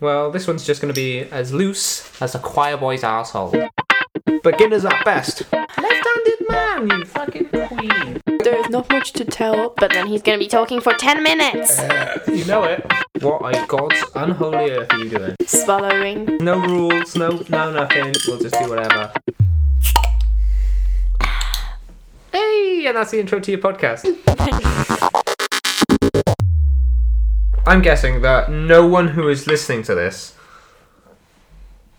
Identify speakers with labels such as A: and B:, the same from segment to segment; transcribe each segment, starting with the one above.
A: Well, this one's just going to be as loose as a choir boy's asshole. Beginners at best. Left-handed man, you fucking queen.
B: There's not much to tell, but then he's gonna be talking for 10 minutes.
A: Uh, you know it. What on God's unholy earth are you doing?
B: Swallowing.
A: No rules, no, no nothing. We'll just do whatever. Hey, and that's the intro to your podcast. I'm guessing that no one who is listening to this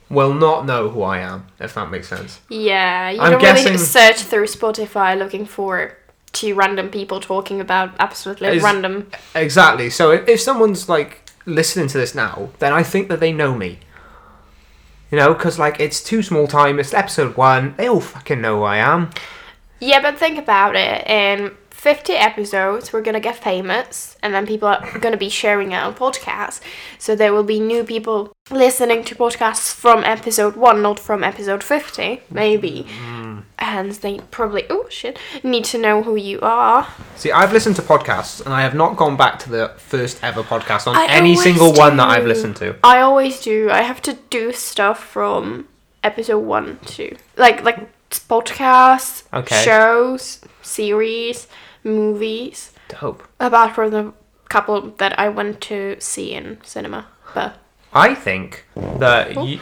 A: will not know who I am, if that makes sense.
B: Yeah, you
A: I'm
B: don't
A: guessing-
B: really search through Spotify looking for two random people talking about absolutely
A: Is-
B: random.
A: Exactly. So if, if someone's like listening to this now, then I think that they know me. You know, because like it's too small time. It's episode one. They all fucking know who I am.
B: Yeah, but think about it. In 50 episodes, we're gonna get famous, and then people are gonna be sharing our podcast. So there will be new people listening to podcasts from episode 1, not from episode 50, maybe. Mm. And they probably, oh shit, need to know who you are.
A: See, I've listened to podcasts and I have not gone back to the first ever podcast on
B: I
A: any single one that I've listened to.
B: I always do. I have to do stuff from episode 1 to. Like, like podcasts,
A: Okay.
B: shows, series, movies.
A: Dope.
B: Apart from the couple that I went to see in cinema. But
A: I think that you.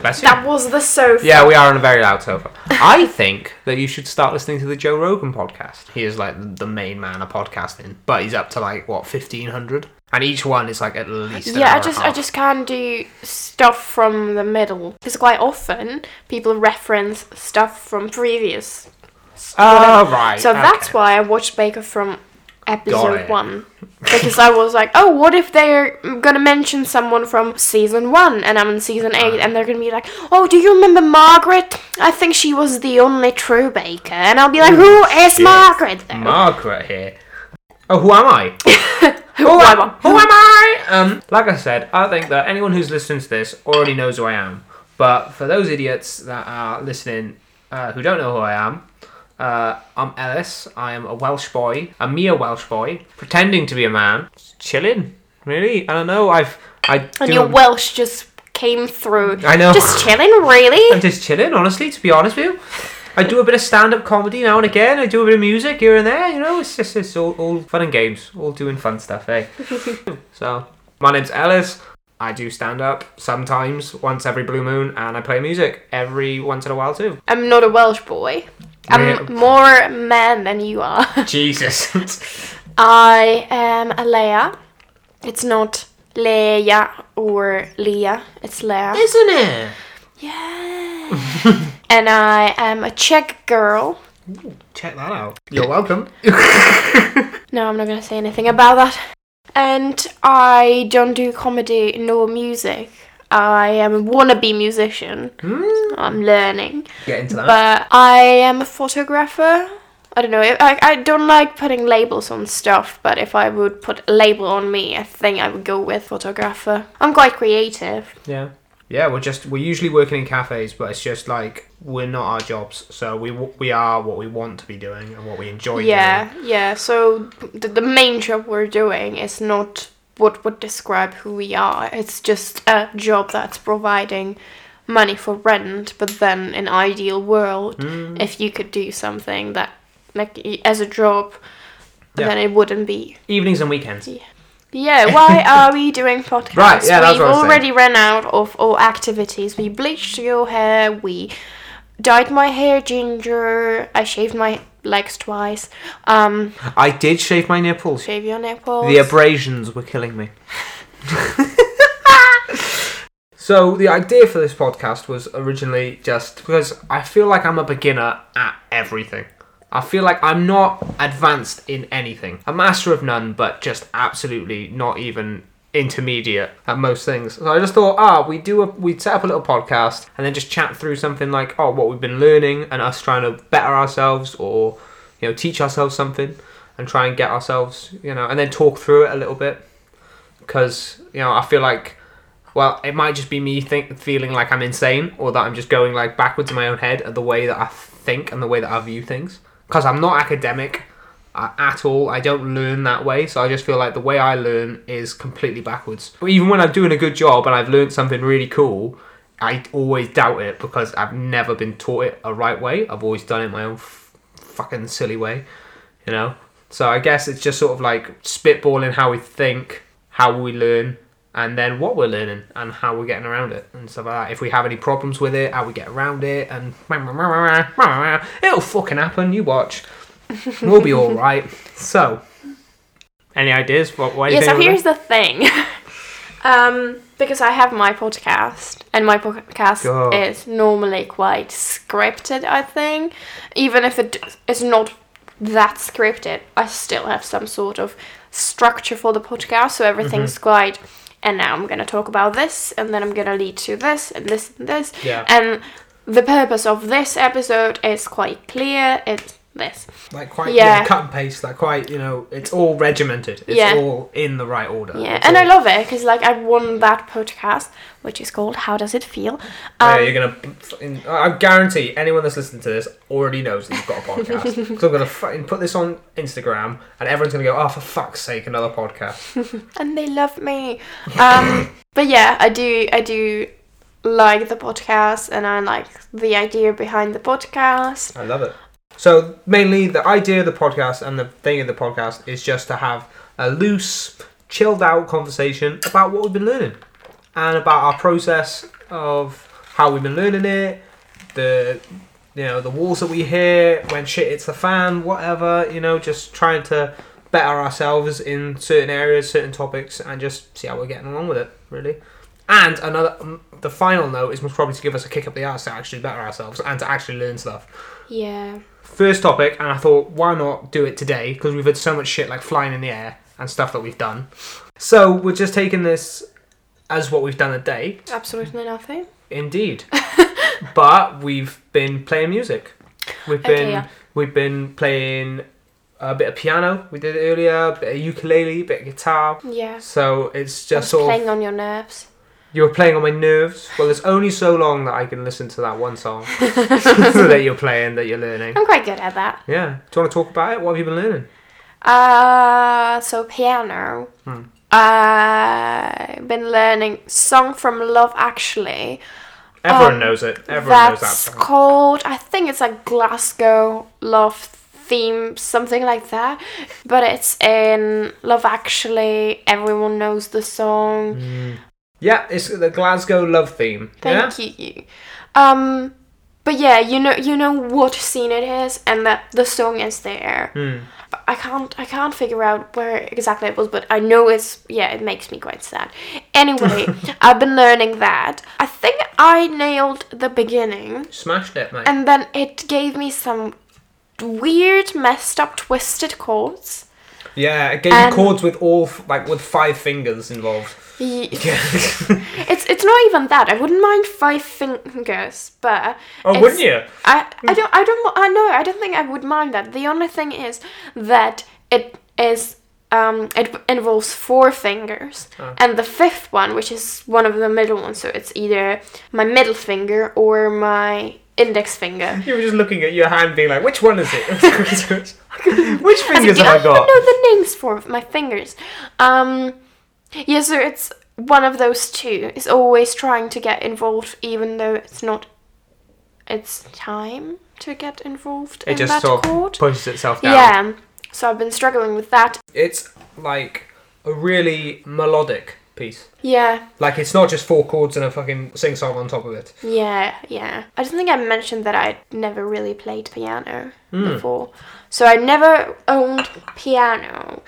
A: Bless you.
B: that was the sofa.
A: Yeah, we are on a very loud sofa. I think that you should start listening to the Joe Rogan podcast. He is like the main man of podcasting, but he's up to like what fifteen hundred, and each one is like at least. An
B: Yeah,
A: hour
B: I
A: and a
B: just I
A: half.
B: just can't do stuff from the middle because quite often people reference stuff from previous.
A: Oh right.
B: So that's
A: okay.
B: why I watched Baker from episode one because I was like, oh, what if they're gonna mention someone from season one and I'm in season eight and they're gonna be like, oh, do you remember Margaret? I think she was the only true Baker, and I'll be like, who is. Margaret though?
A: Margaret here. Oh, who am I?
B: who am I?
A: Who am I? Um, like I said, I think that anyone who's listening to this already knows who I am. But for those idiots that are listening uh, who don't know who I am, uh, I'm Ellis. I am a Welsh boy, a mere Welsh boy, pretending to be a man, chilling. Really, I don't know. I've I
B: And your Welsh just came through.
A: I know.
B: Just chilling, really?
A: I'm just chilling, honestly. To be honest with you, I do a bit of stand-up comedy now and again. I do a bit of music here and there. You know, it's just it's all, all fun and games, all doing fun stuff, eh? so, my name's Ellis. I do stand-up sometimes, once every blue moon, and I play music every once in a while too.
B: I'm not a Welsh boy. I'm more man than you are.
A: Jesus.
B: I am a Leia. It's not Leia or Leah. It's Leia.
A: Isn't it?
B: Yeah. and I am a Czech girl.
A: Check that out. You're welcome.
B: No, I'm not gonna say anything about that. And I don't do comedy nor music. I am a wannabe musician. Hmm. I'm learning.
A: Get into that.
B: But I am a photographer. I don't know. I, I don't like putting labels on stuff, but if I would put a label on me, I think I would go with photographer. I'm quite creative.
A: Yeah. Yeah, we're just we're usually working in cafes, but it's just like we're not our jobs. So we we are what we want to be doing and what we enjoy
B: Yeah, yeah. So the, the main job we're doing is not what would describe who we are. It's just a job that's providing money for rent. But then, in ideal world,
A: Mm.
B: if you could do something that like as a job,
A: Yeah.
B: then it wouldn't be.
A: Evenings and weekends.
B: Yeah. Why are we doing podcasts?
A: Right, yeah,
B: We've
A: was saying.
B: already run out of all activities. We bleached your hair. We dyed my hair ginger. I shaved my legs twice. Um.
A: I did shave my nipples.
B: Shave your nipples.
A: The abrasions were killing me. so the idea for this podcast was originally just because I feel like I'm a beginner at everything. I feel like I'm not advanced in anything. A master of none, but just absolutely not even intermediate at most things. So I just thought, ah, we do a we'd set up a little podcast and then just chat through something like, oh, what we've been learning and us trying to better ourselves or you know teach ourselves something and try and get ourselves you know and then talk through it a little bit because you know I feel like well it might just be me think feeling like I'm insane or that I'm just going like backwards in my own head at the way that I think and the way that I view things because I'm not academic at all. I don't learn that way, so I just feel like the way I learn is completely backwards. But even when I'm doing a good job and I've learned something really cool, I always doubt it because I've never been taught it a right way. I've always done it my own f- fucking silly way, you know. So I guess it's just sort of like spitballing how we think, how we learn, and then what we're learning and how we're getting around it and stuff like that. If we have any problems with it, how we get around it, and it'll fucking happen. You watch. We'll be all right. So, any ideas? What? what
B: Yeah, so here's the thing. um, because I have my podcast, and my podcast
A: Go.
B: is normally quite scripted, I think. Even if it is not that scripted, I still have some sort of structure for the podcast, so everything's
A: Mm-hmm.
B: quite. And now I'm gonna talk about this, and then I'm gonna lead to this, and this, and this.
A: Yeah.
B: And the purpose of this episode is quite clear. It's this.
A: like quite
B: Yeah.
A: cut and paste, like quite you know, it's all regimented. It's
B: Yeah.
A: all in the right order.
B: Yeah,
A: It's
B: and I love it because like I won that podcast, which is called "How Does It Feel."
A: Oh,
B: Um,
A: yeah, you're gonna. I guarantee anyone that's listening to this already knows that you've got a podcast. Because I'm gonna fucking put this on Instagram, and everyone's gonna go, "Oh, for fuck's sake, another podcast."
B: and they love me. Um, but yeah, I do, I do like the podcast, and I like the idea behind the podcast.
A: I love it. So mainly, the idea of the podcast and the thing of the podcast is just to have a loose, chilled out conversation about what we've been learning, and about our process of how we've been learning it, the you know the walls that we hit when shit hits the fan, whatever. You know, just trying to better ourselves in certain areas, certain topics, and just see how we're getting along with it. Really. And another, um, the final note is most probably to give us a kick up the arse to actually better ourselves and to actually learn stuff
B: Yeah,
A: first topic, and I thought, why not do it today? Because we've had so much shit like flying in the air and stuff that we've done. So we're just taking this as what we've done a day,
B: absolutely nothing.
A: indeed. but we've been playing music. We've
B: Okay,
A: been
B: yeah.
A: we've been playing a bit of piano. We did it earlier. A bit of ukulele, a bit of guitar.
B: Yeah,
A: So it's just
B: was
A: sort of
B: playing on your nerves.
A: You were playing on my nerves. Well, there's only so long that I can listen to that one song that you're playing, that you're learning.
B: I'm quite good at that.
A: Yeah. Do you want to talk about it? What have you been learning?
B: Uh, so piano.
A: Hmm.
B: I've been learning song from Love Actually.
A: Everyone
B: Um,
A: knows it. Everyone knows that
B: That's
A: song.
B: called, I think it's like Glasgow Love theme, something like that. But it's in Love Actually. Everyone knows the song.
A: Yeah, it's the Glasgow love theme. yeah?
B: Thank you. Um, but yeah, you know, you know what scene it is, and that the song is there. But I can't, I can't figure out where exactly it was, but I know it's yeah, it makes me quite sad. Anyway, I've been learning that. I think I nailed the beginning.
A: Smashed it, mate.
B: And then it gave me some weird, messed up, twisted chords.
A: yeah, it gave
B: and-
A: you chords with all like with five fingers involved.
B: Ye-
A: Yeah.
B: It's it's not even that. I wouldn't mind five fingers, but
A: oh, wouldn't you?
B: I I don't I don't I know I don't think I would mind that. The only thing is that it is um it involves four fingers
A: Oh.
B: and the fifth one, which is one of the middle ones, so it's either my middle finger or my index finger.
A: You were just looking at your hand, being like, "Which one is it? Which fingers have
B: I
A: fingers
B: don't
A: have
B: know the names for my fingers. Um, yeah, so it's one of those two. Is always trying to get involved, even though it's not. It's time to get involved
A: It
B: in
A: just
B: that
A: sort of pushes itself down.
B: Yeah. So I've been struggling with that.
A: It's like a really melodic piece.
B: Yeah,
A: Like it's not just four chords and a fucking sing song on top of it.
B: yeah, yeah. I don't think I mentioned that I'd never really played piano
A: Hmm.
B: before. So I never owned piano.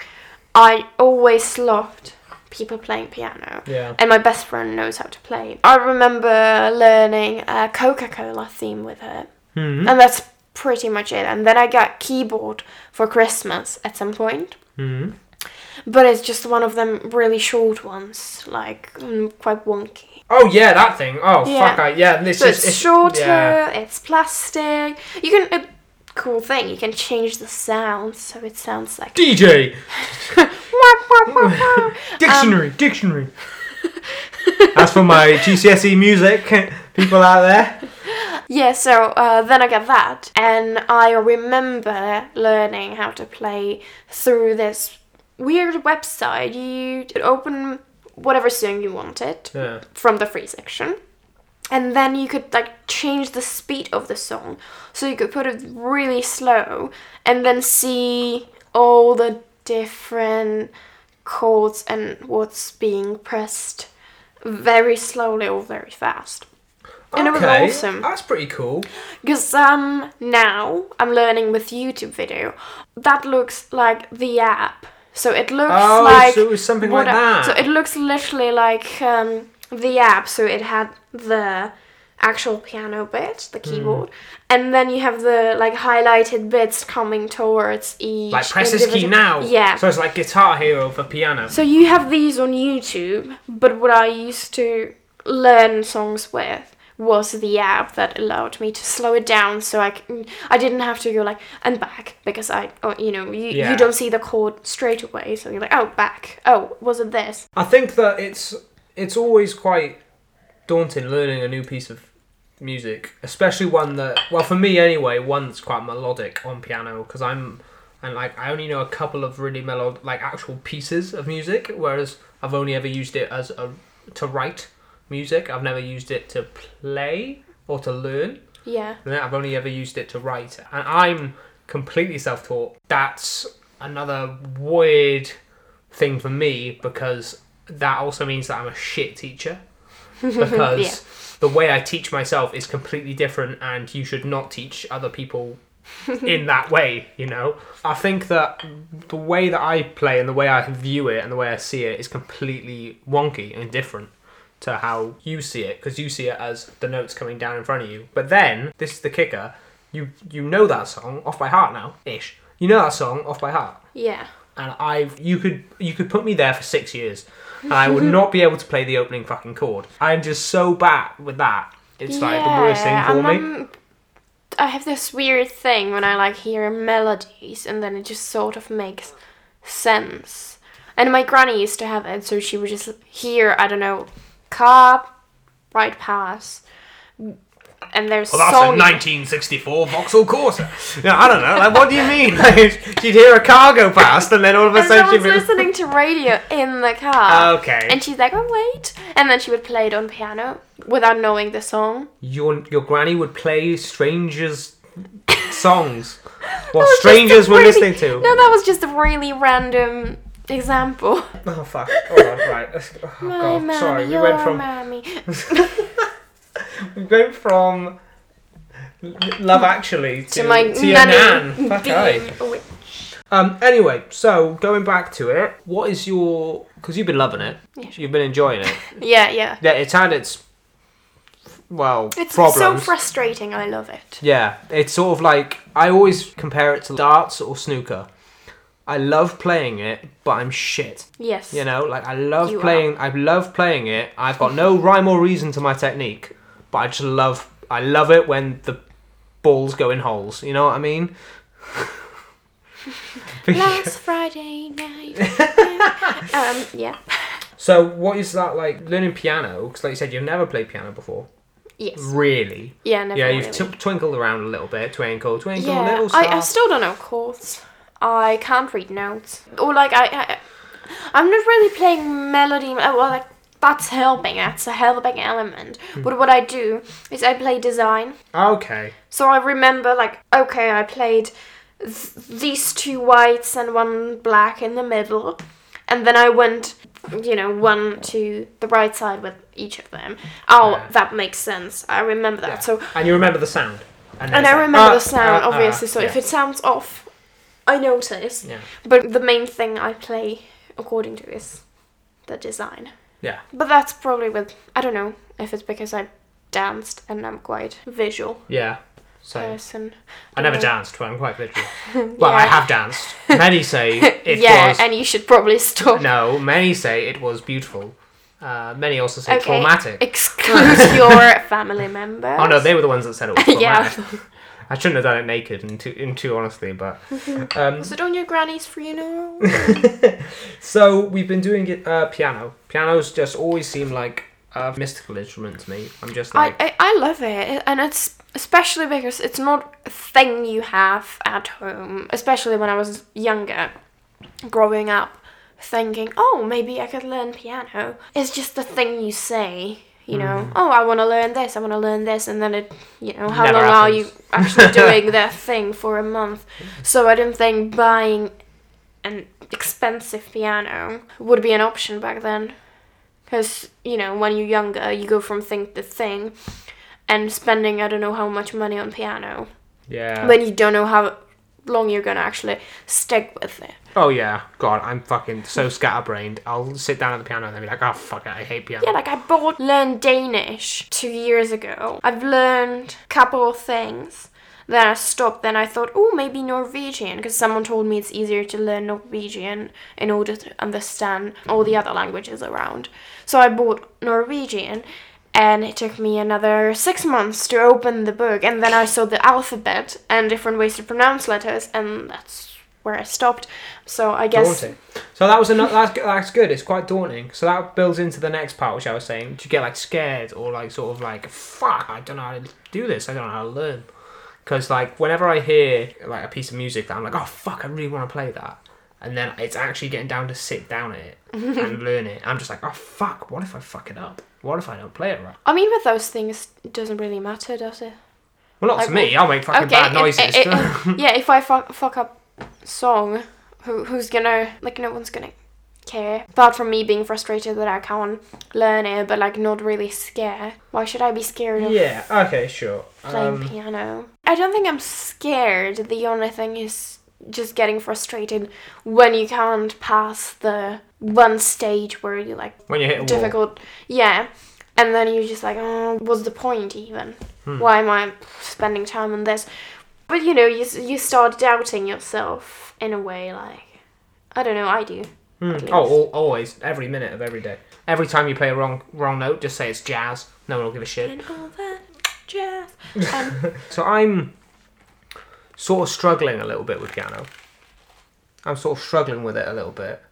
B: I always loved people playing piano.
A: Yeah.
B: and my best friend knows how to play. I remember learning a Coca Cola theme with her,
A: Hmm.
B: and that's pretty much it. And then I got keyboard for Christmas at some point,
A: Hmm.
B: but it's just one of them really short ones, like mm, quite wonky.
A: Oh yeah, that thing. Oh
B: Yeah.
A: fuck! I, yeah, this
B: So
A: is
B: it's shorter,
A: Yeah.
B: it's plastic. You can a cool thing. You can change the sound so it sounds like
A: DJ
B: wah, wah.
A: dictionary, dictionary. That's for my GCSE music people out there.
B: Yeah, so uh, then I got that, and I remember learning how to play through this weird website. You open whatever song you wanted
A: Yeah.
B: from the free section, and then you could like change the speed of the song, so you could put it really slow, and then see all the different chords and what's being pressed very slowly or very fast. And it was
A: Okay,
B: awesome.
A: That's pretty cool.
B: Because um now I'm learning with YouTube video. That looks like the app. So it looks
A: Oh,
B: like
A: so it was something
B: what
A: like
B: I- So it looks literally like um the app. So it had the actual piano bit, the
A: Hmm.
B: keyboard, and then you have the like highlighted bits coming towards each.
A: Like press this key now.
B: Yeah.
A: So it's like Guitar Hero for piano.
B: So you have these on YouTube, but what I used to learn songs with was the app that allowed me to slow it down so I I didn't have to go like and back because I oh, you know you,
A: Yeah.
B: you don't see the chord straight away so you're like oh back oh was it this
A: I think that it's it's always quite daunting learning a new piece of music, especially one that well for me anyway, one that's quite melodic on piano because I'm and like I only know a couple of really melodic like actual pieces of music, whereas I've only ever used it as a to write music. I've never used it to play or to learn.
B: yeah
A: I've only ever used it to write, and I'm completely self-taught. That's another weird thing for me because that also means that I'm a shit teacher because
B: Yeah.
A: the way I teach myself is completely different, and you should not teach other people in that way. You know, I think that the way that I play and the way I view it and the way I see it is completely wonky and different to how you see it because you see it as the notes coming down in front of you. But then this is the kicker: you you know that song off by heart now, ish. You know that song off by heart,
B: yeah
A: and I've you could you could put me there for six years, and I would not be able to play the opening fucking chord. I'm just so bad with that. It's like the worst thing for me.
B: I have this weird thing when I like hear melodies and then it just sort of makes sense. And my granny used to have it, so she would just hear, I don't know, car, right pass, and there's
A: Well, that's
B: song.
A: a 1964 Vauxhall Corsa. Yeah, I don't know. Like, what do you mean? Like, she'd hear a car go past, and then all of a sudden she'd be.
B: listening to radio in the car.
A: Okay.
B: And she's like, oh, wait. And then she would play it on piano without knowing the song.
A: your your granny would play strangers songs what
B: That was just
A: strangers were
B: really-
A: listening to
B: No, that was just a really random example.
A: oh fuck right oh,
B: My
A: God.
B: mommy,
A: sorry we went from. we went from love actually to,
B: to my
A: to your
B: nanny
A: nan Fuck
B: being a witch.
A: um anyway so going back to it what is your because you've been loving it
B: Yeah.
A: you've been enjoying it
B: Yeah, yeah.
A: yeah it's had its well
B: It's
A: problems
B: so frustrating. I love it.
A: Yeah, it's sort of like I always compare it to darts or snooker. I love playing it, but I'm shit.
B: Yes.
A: You know, like I love
B: You are.
A: playing. I love playing it. I've got no rhyme or reason to my technique, but I just love. I love it when the balls go in holes. You know what I mean?
B: Last Friday night. um. Yeah.
A: so, what is that like learning piano? Because, like you said, you've never played piano before.
B: Yes.
A: Really?
B: Yeah. Never
A: yeah, you've t- twinkled around a little bit. Twinkle, twinkle,
B: yeah.
A: little star.
B: I, I still don't know chords. I can't read notes. Or like I, I I'm not really playing melody. uh, Well, like that's helping. That's a helping element.
A: Hmm.
B: But what I do is I play design.
A: Okay.
B: So I remember, like, okay, I played th- these two whites and one black in the middle, and then I went, you know, one to the right side with each of them. Oh,
A: Yeah.
B: that makes sense. I remember that.
A: Yeah.
B: So,
A: And you remember the sound. then
B: and I
A: like,
B: remember
A: ah,
B: the sound,
A: ah, ah,
B: obviously. so if it sounds off, I notice.
A: Yeah.
B: But the main thing I play according to is the design.
A: Yeah.
B: But that's probably with I don't know if it's because I danced and I'm quite visual
A: Yeah. So
B: person.
A: I never
B: Yeah.
A: danced, but I'm quite visual. Well, I have danced. Many say it
B: yeah,
A: was.
B: and you should probably stop.
A: No, many say it was beautiful. Uh, many also say
B: okay,
A: traumatic.
B: exclude your family members.
A: Oh no, they were the ones that said it was
B: Yeah.
A: I shouldn't have done it naked, in too, in too honesty, but. Um,
B: Was it on your granny's funeral?
A: so we've been doing it uh, piano. Pianos just always seem like a mystical instrument to me. I'm just
B: I,
A: like,
B: I I love it, and it's especially because it's not a thing you have at home. Especially when I was younger, growing up, thinking, oh, maybe I could learn piano. It's just the thing you say. You know, mm-hmm. oh, I want to learn this. I want to learn this, and then it, you know, how
A: Never
B: long are you actually doing that thing for a month? So I didn't think buying an expensive piano would be an option back then. Because, you know, when you're younger, you go from thing to thing and spending I don't know how much money on piano
A: Yeah.
B: when you don't know how long you're gonna actually stick with it.
A: oh yeah. God, I'm fucking so scatterbrained. I'll sit down at the piano and then be like, oh fuck it, I hate piano.
B: Yeah, like I bought learned Danish two years ago. I've learned a couple of things. Then I stopped. Then I thought, oh, maybe Norwegian, because someone told me it's easier to learn Norwegian in order to understand all the other languages around. So I bought Norwegian, and it took me another six months to open the book. And then I saw the alphabet and different ways to pronounce letters, and that's where I stopped. So I guess
A: daunting. So that was another. That's, that's good. It's quite daunting. So that builds into the next part, which I was saying. You get like scared or like sort of like fuck? I don't know how to do this. I don't know how to learn. Because like whenever I hear like a piece of music that I'm like, oh fuck, I really want to play that, and then it's actually getting down to sit down at it and learn it. I'm just like, oh fuck, what if I fuck it up? What if I don't play it right?
B: I mean, with those things, it doesn't really matter, does it?
A: Well, not
B: Like,
A: to me. I'll make fucking bad
B: if-
A: noises.
B: i- i- yeah, if I fuck, fuck up song, who who's gonna like? No one's gonna care. Apart from me being frustrated that I can't learn it, but like not really scared. Why should I be scared of
A: yeah. Okay. Sure.
B: playing
A: Um,
B: piano? I don't think I'm scared. The only thing is just getting frustrated when you can't pass the one stage where you like
A: when you hit a wall.
B: difficult. Yeah. And then you're just like, oh, what's the point even?
A: Hmm.
B: Why am I spending time on this? But you know, you you start doubting yourself in a way. Like, I don't know. I do.
A: Hmm. Oh,
B: least.
A: al- always, every minute of every day. Every time you play a wrong wrong note, just say it's jazz. No one will give a shit.
B: And all that jazz. Um,
A: So I'm sort of struggling a little bit with piano. I'm sort of struggling with it a little bit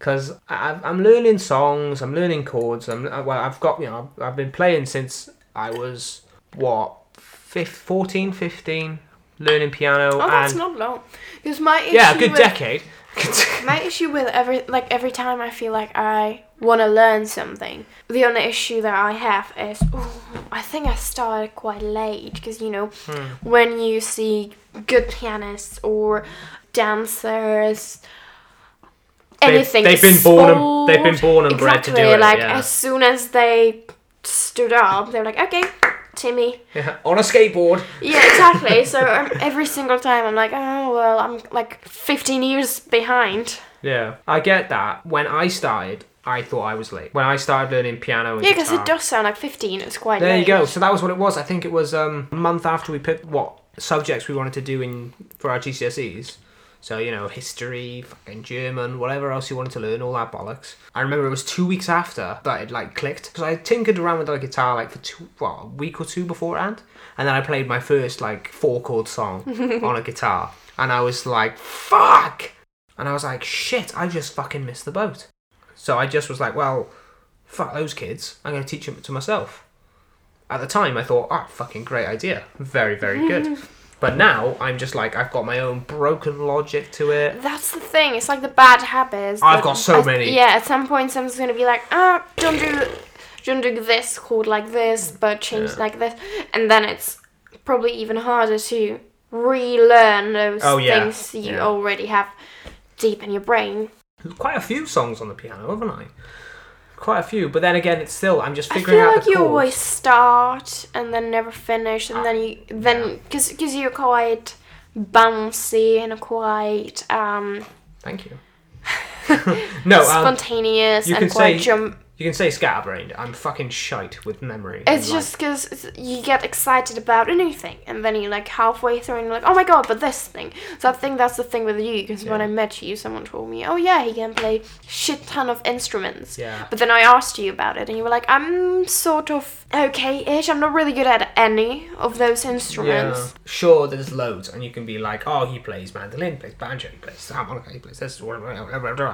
A: because I'm learning songs, I'm learning chords. I'm uh, well, I've got you know I've, I've been playing since I was what fif- 14, 15, learning piano
B: oh, that's
A: and
B: not long. Because my issue
A: yeah, a good
B: with,
A: decade.
B: My issue with every like every time I feel like I want to learn something, the only issue that I have is oh, I think I started quite late because you know
A: Hmm.
B: when you see good pianists or dancers, anything.
A: they've been born and- they've been born and bred to do
B: exactly,
A: it,
B: Like
A: yeah.
B: as soon as they stood up, they were like, okay, Timmy.
A: Yeah, on a skateboard.
B: Yeah, exactly. so um, every single time I'm like, oh well, I'm like 15 years behind.
A: Yeah, I get that. When I started, I thought I was late. When I started learning piano and
B: Yeah, because it does sound like 15. It's quite
A: There
B: late.
A: you go. So that was what it was. I think it was um, a month after we picked what subjects we wanted to do in for our GCSEs. So you know, history, fucking German, whatever else you wanted to learn, all that bollocks. I remember it was two weeks after that it like clicked because I tinkered around with the guitar like for two, what, a week or two beforehand, and then I played my first like four chord song on a guitar, and I was like, fuck, and I was like, shit, I just fucking missed the boat. So I just was like, well, fuck those kids. I'm gonna teach them to myself. At the time, I thought, ah, fucking great idea. Very, very good. but now, I'm just like, I've got my own broken logic to it.
B: That's the thing. It's like the bad habits.
A: I've got so
B: at-
A: many.
B: Yeah, at some point, someone's gonna be like, ah, don't do, don't do this chord like this, but change
A: Yeah.
B: like this, and then it's probably even harder to relearn those
A: Oh, yeah.
B: things you
A: Yeah.
B: already have deep in your brain.
A: Quite a few songs on the piano, haven't I? Quite a few. But then again, it's still, I'm just figuring I
B: feel
A: out
B: like you
A: chords.
B: always start and then never finish, and then you then because because you're quite bouncy and quite um
A: Thank you. no, um,
B: spontaneous and quite
A: say-
B: jump.
A: You can say scatterbrained. I'm fucking shite with memory.
B: It's
A: and,
B: just because you get excited about a new thing, and then you're like halfway through, and you're like, "Oh my god!" But this thing. So I think that's the thing with you, because when I met you, someone told me, "Oh yeah, he can play shit ton of instruments."
A: Yeah.
B: But then I asked you about it, and you were like, "I'm sort of okay-ish. I'm not really good at any of those instruments."
A: Yeah. Sure, there's loads, and you can be like, oh, he plays mandolin, plays banjo, he plays harmonica, he plays this, whatever,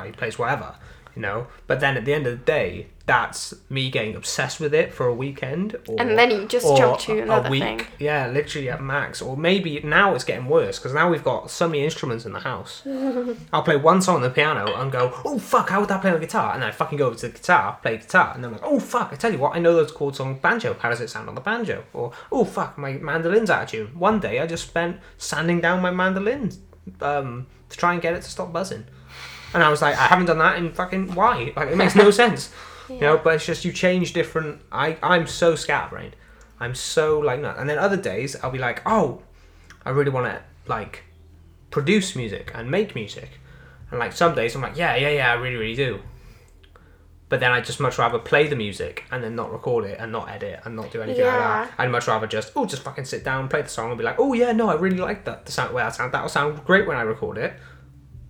A: he plays whatever. You know. But then at the end of the day, that's me getting obsessed with it for a weekend, or,
B: And then you just jump to another
A: week.
B: thing.
A: Yeah, literally at max, or maybe now it's getting worse because now we've got so many instruments in the house. I'll play one song on the piano and go, oh fuck, how would that play on the guitar? And then I fucking go over to the guitar, play guitar, and then I'm like, oh fuck, I tell you what, I know those chords on banjo. How does it sound on the banjo? Or oh fuck, my mandolin's out of tune. One day I just spent sanding down my mandolin um, to try and get it to stop buzzing. And I was like, I haven't done that in fucking why? Like it makes no sense. You know, but it's just you change different. I I'm so scatterbrained. I'm so like that. And then other days I'll be like, oh, I really want to like produce music and make music. And like some days I'm like, yeah, yeah, yeah, I really, really do. But then I'd just much rather play the music and then not record it and not edit and not do anything like that. I'd much rather just oh just fucking sit down, play the song and be like, oh yeah, no, I really like that. The sound way that sound that'll sound great when I record it.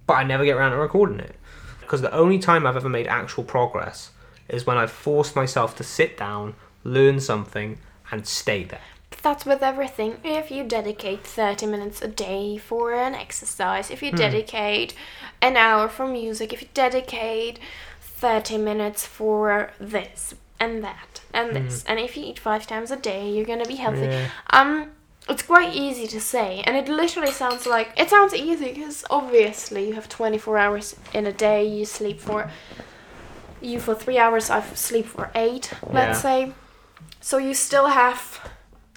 A: But I never get around to recording it. Because the only time I've ever made actual progress is when I've forced myself to sit down, learn something, and stay there.
B: That's with everything. If you dedicate 30 minutes a day for an exercise, if you
A: Hmm.
B: dedicate an hour for music, if you dedicate 30 minutes for this and that and this, and if you eat five times a day, you're gonna be healthy.
A: Hmm. Yeah.
B: Um, it's quite easy to say, and it literally sounds like it sounds easy because obviously you have 24 hours in a day, you sleep for you for three hours, I sleep for eight, let's
A: Yeah.
B: say. So you still have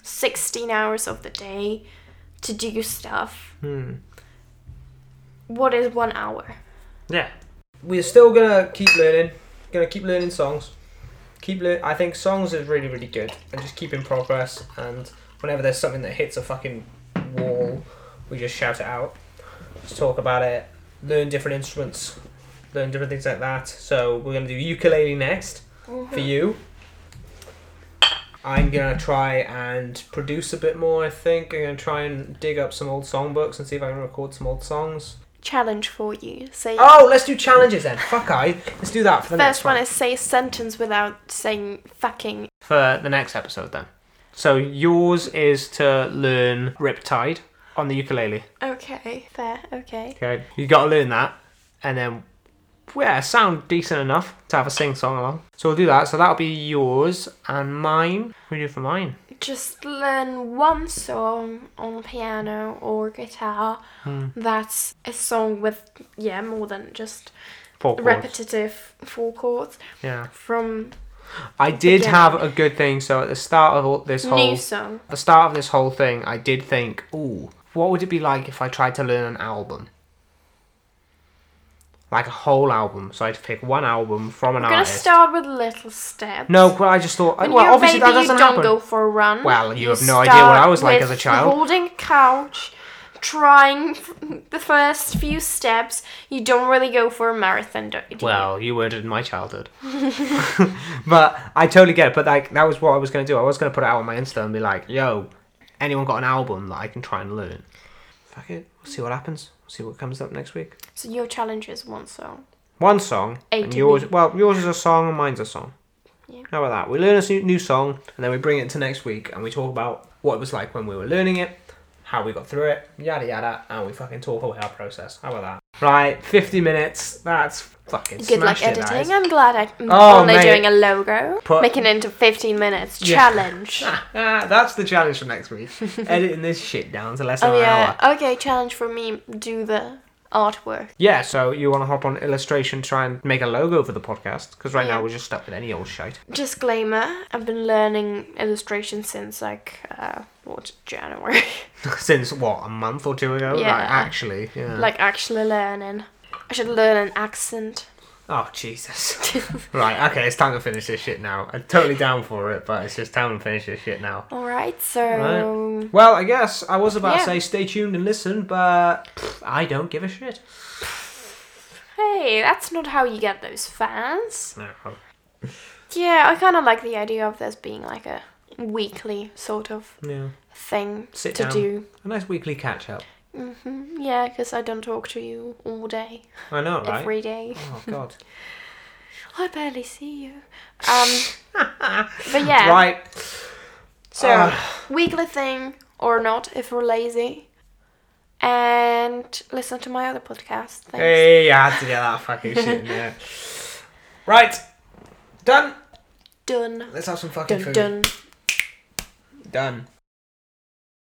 B: 16 hours of the day to do stuff.
A: Hmm.
B: What is one hour?
A: Yeah. We're still gonna keep learning. Gonna keep learning songs. Keep learn. I think songs is really really good, and just keep in progress. And whenever there's something that hits a fucking wall, we just shout it out. Let's talk about it. Learn different instruments. Learn different things like that. So we're gonna do ukulele next for mm-hmm. you. I'm gonna try and produce a bit more. I think I'm gonna try and dig up some old songbooks and see if I can record some old songs.
B: Challenge for you. Say
A: Oh, let's do challenges then. Fuck I. Let's do that for the next
B: first one is say a sentence without saying fucking.
A: for the next episode then. So yours is to learn Riptide on the ukulele.
B: Okay, fair. Okay.
A: Okay, you got to learn that, and then yeah, sound decent enough to have a sing song along. So we'll do that. So that'll be yours and mine. What do we do for mine?
B: Just learn one song on piano or guitar.
A: Hmm.
B: That's a song with yeah more than just
A: Four chords.
B: repetitive four chords
A: Yeah,
B: from
A: I did have a good thing. So at the start of this whole the start of this whole thing, I did think, ooh, what would it be like if I tried to learn an album? Like a whole album. So I'd pick one album from an
B: We're gonna
A: artist.
B: start with little steps.
A: no, but I just thought,
B: When
A: well,
B: you're a
A: obviously
B: baby,
A: that doesn't
B: you don't
A: happen.
B: go for a run.
A: Well, you have no idea what I was like as a
B: with
A: child.
B: Holding a couch, trying the first few steps. You don't really go for a marathon, do do you?
A: Well, you weren't in my childhood. but I totally get it. But like that was what I was gonna do. I was gonna put it out on my Insta and be like, "Yo, anyone got an album that I can try and learn?" Fuck it. We'll see what happens. We'll see what comes up next week.
B: So your challenge is one song.
A: One song,
B: A
A: and yours.
B: B.
A: Well, yours is a song and mine's a song.
B: Yeah.
A: How about that? We learn a new song and then we bring it to next week and we talk about what it was like when we were learning it, how we got through it, yada yada, and we fucking talk away our process. How about that? Right, fifty minutes. That's fucking
B: Good luck
A: smashed it, that is.
B: editing. I'm glad I'm
A: Oh,
B: only
A: mate.
B: doing a logo.
A: Put-
B: Making it into 15 minutes.
A: Yeah.
B: Challenge.
A: Ah, that's the challenge for next week. Editing this shit down to less than
B: Oh
A: an
B: yeah.
A: hour.
B: Okay, challenge for me. Do the artwork.
A: Yeah, so you want to hop on illustration, try and make a logo for the podcast? Because right now we're just stuck with any old shite.
B: Disclaimer: I've been learning illustration since like uh, what January.
A: Since what, a month or two ago?
B: Yeah.
A: Like, actually, yeah.
B: like actually learning. I should learn an accent.
A: Oh Jesus! right, okay, it's time to finish this shit now. I'm totally down for it, but it's just time to finish this shit now.
B: All right, so
A: Well, I guess I was about
B: Yeah.
A: to say stay tuned and listen, but pff, I don't give a shit.
B: hey, that's not how you get those fans.
A: No.
B: Yeah, I kind of like the idea of this being like a weekly sort of
A: Yeah,
B: thing
A: Sit
B: to
A: down.
B: do.
A: a nice weekly catch up.
B: Hmm Yeah, because I don't talk to you all day,
A: I know, right?
B: every day.
A: Oh God.
B: I barely see you. Um, but yeah.
A: Right.
B: So
A: Ah.
B: weekly thing or not, if we're lazy, and listen to my other podcast. Thanks.
A: Hey, I had to get that fucking shit in there. Right. Done.
B: Done.
A: Let's have some fucking
B: Dun
A: food.
B: dun.
A: Done.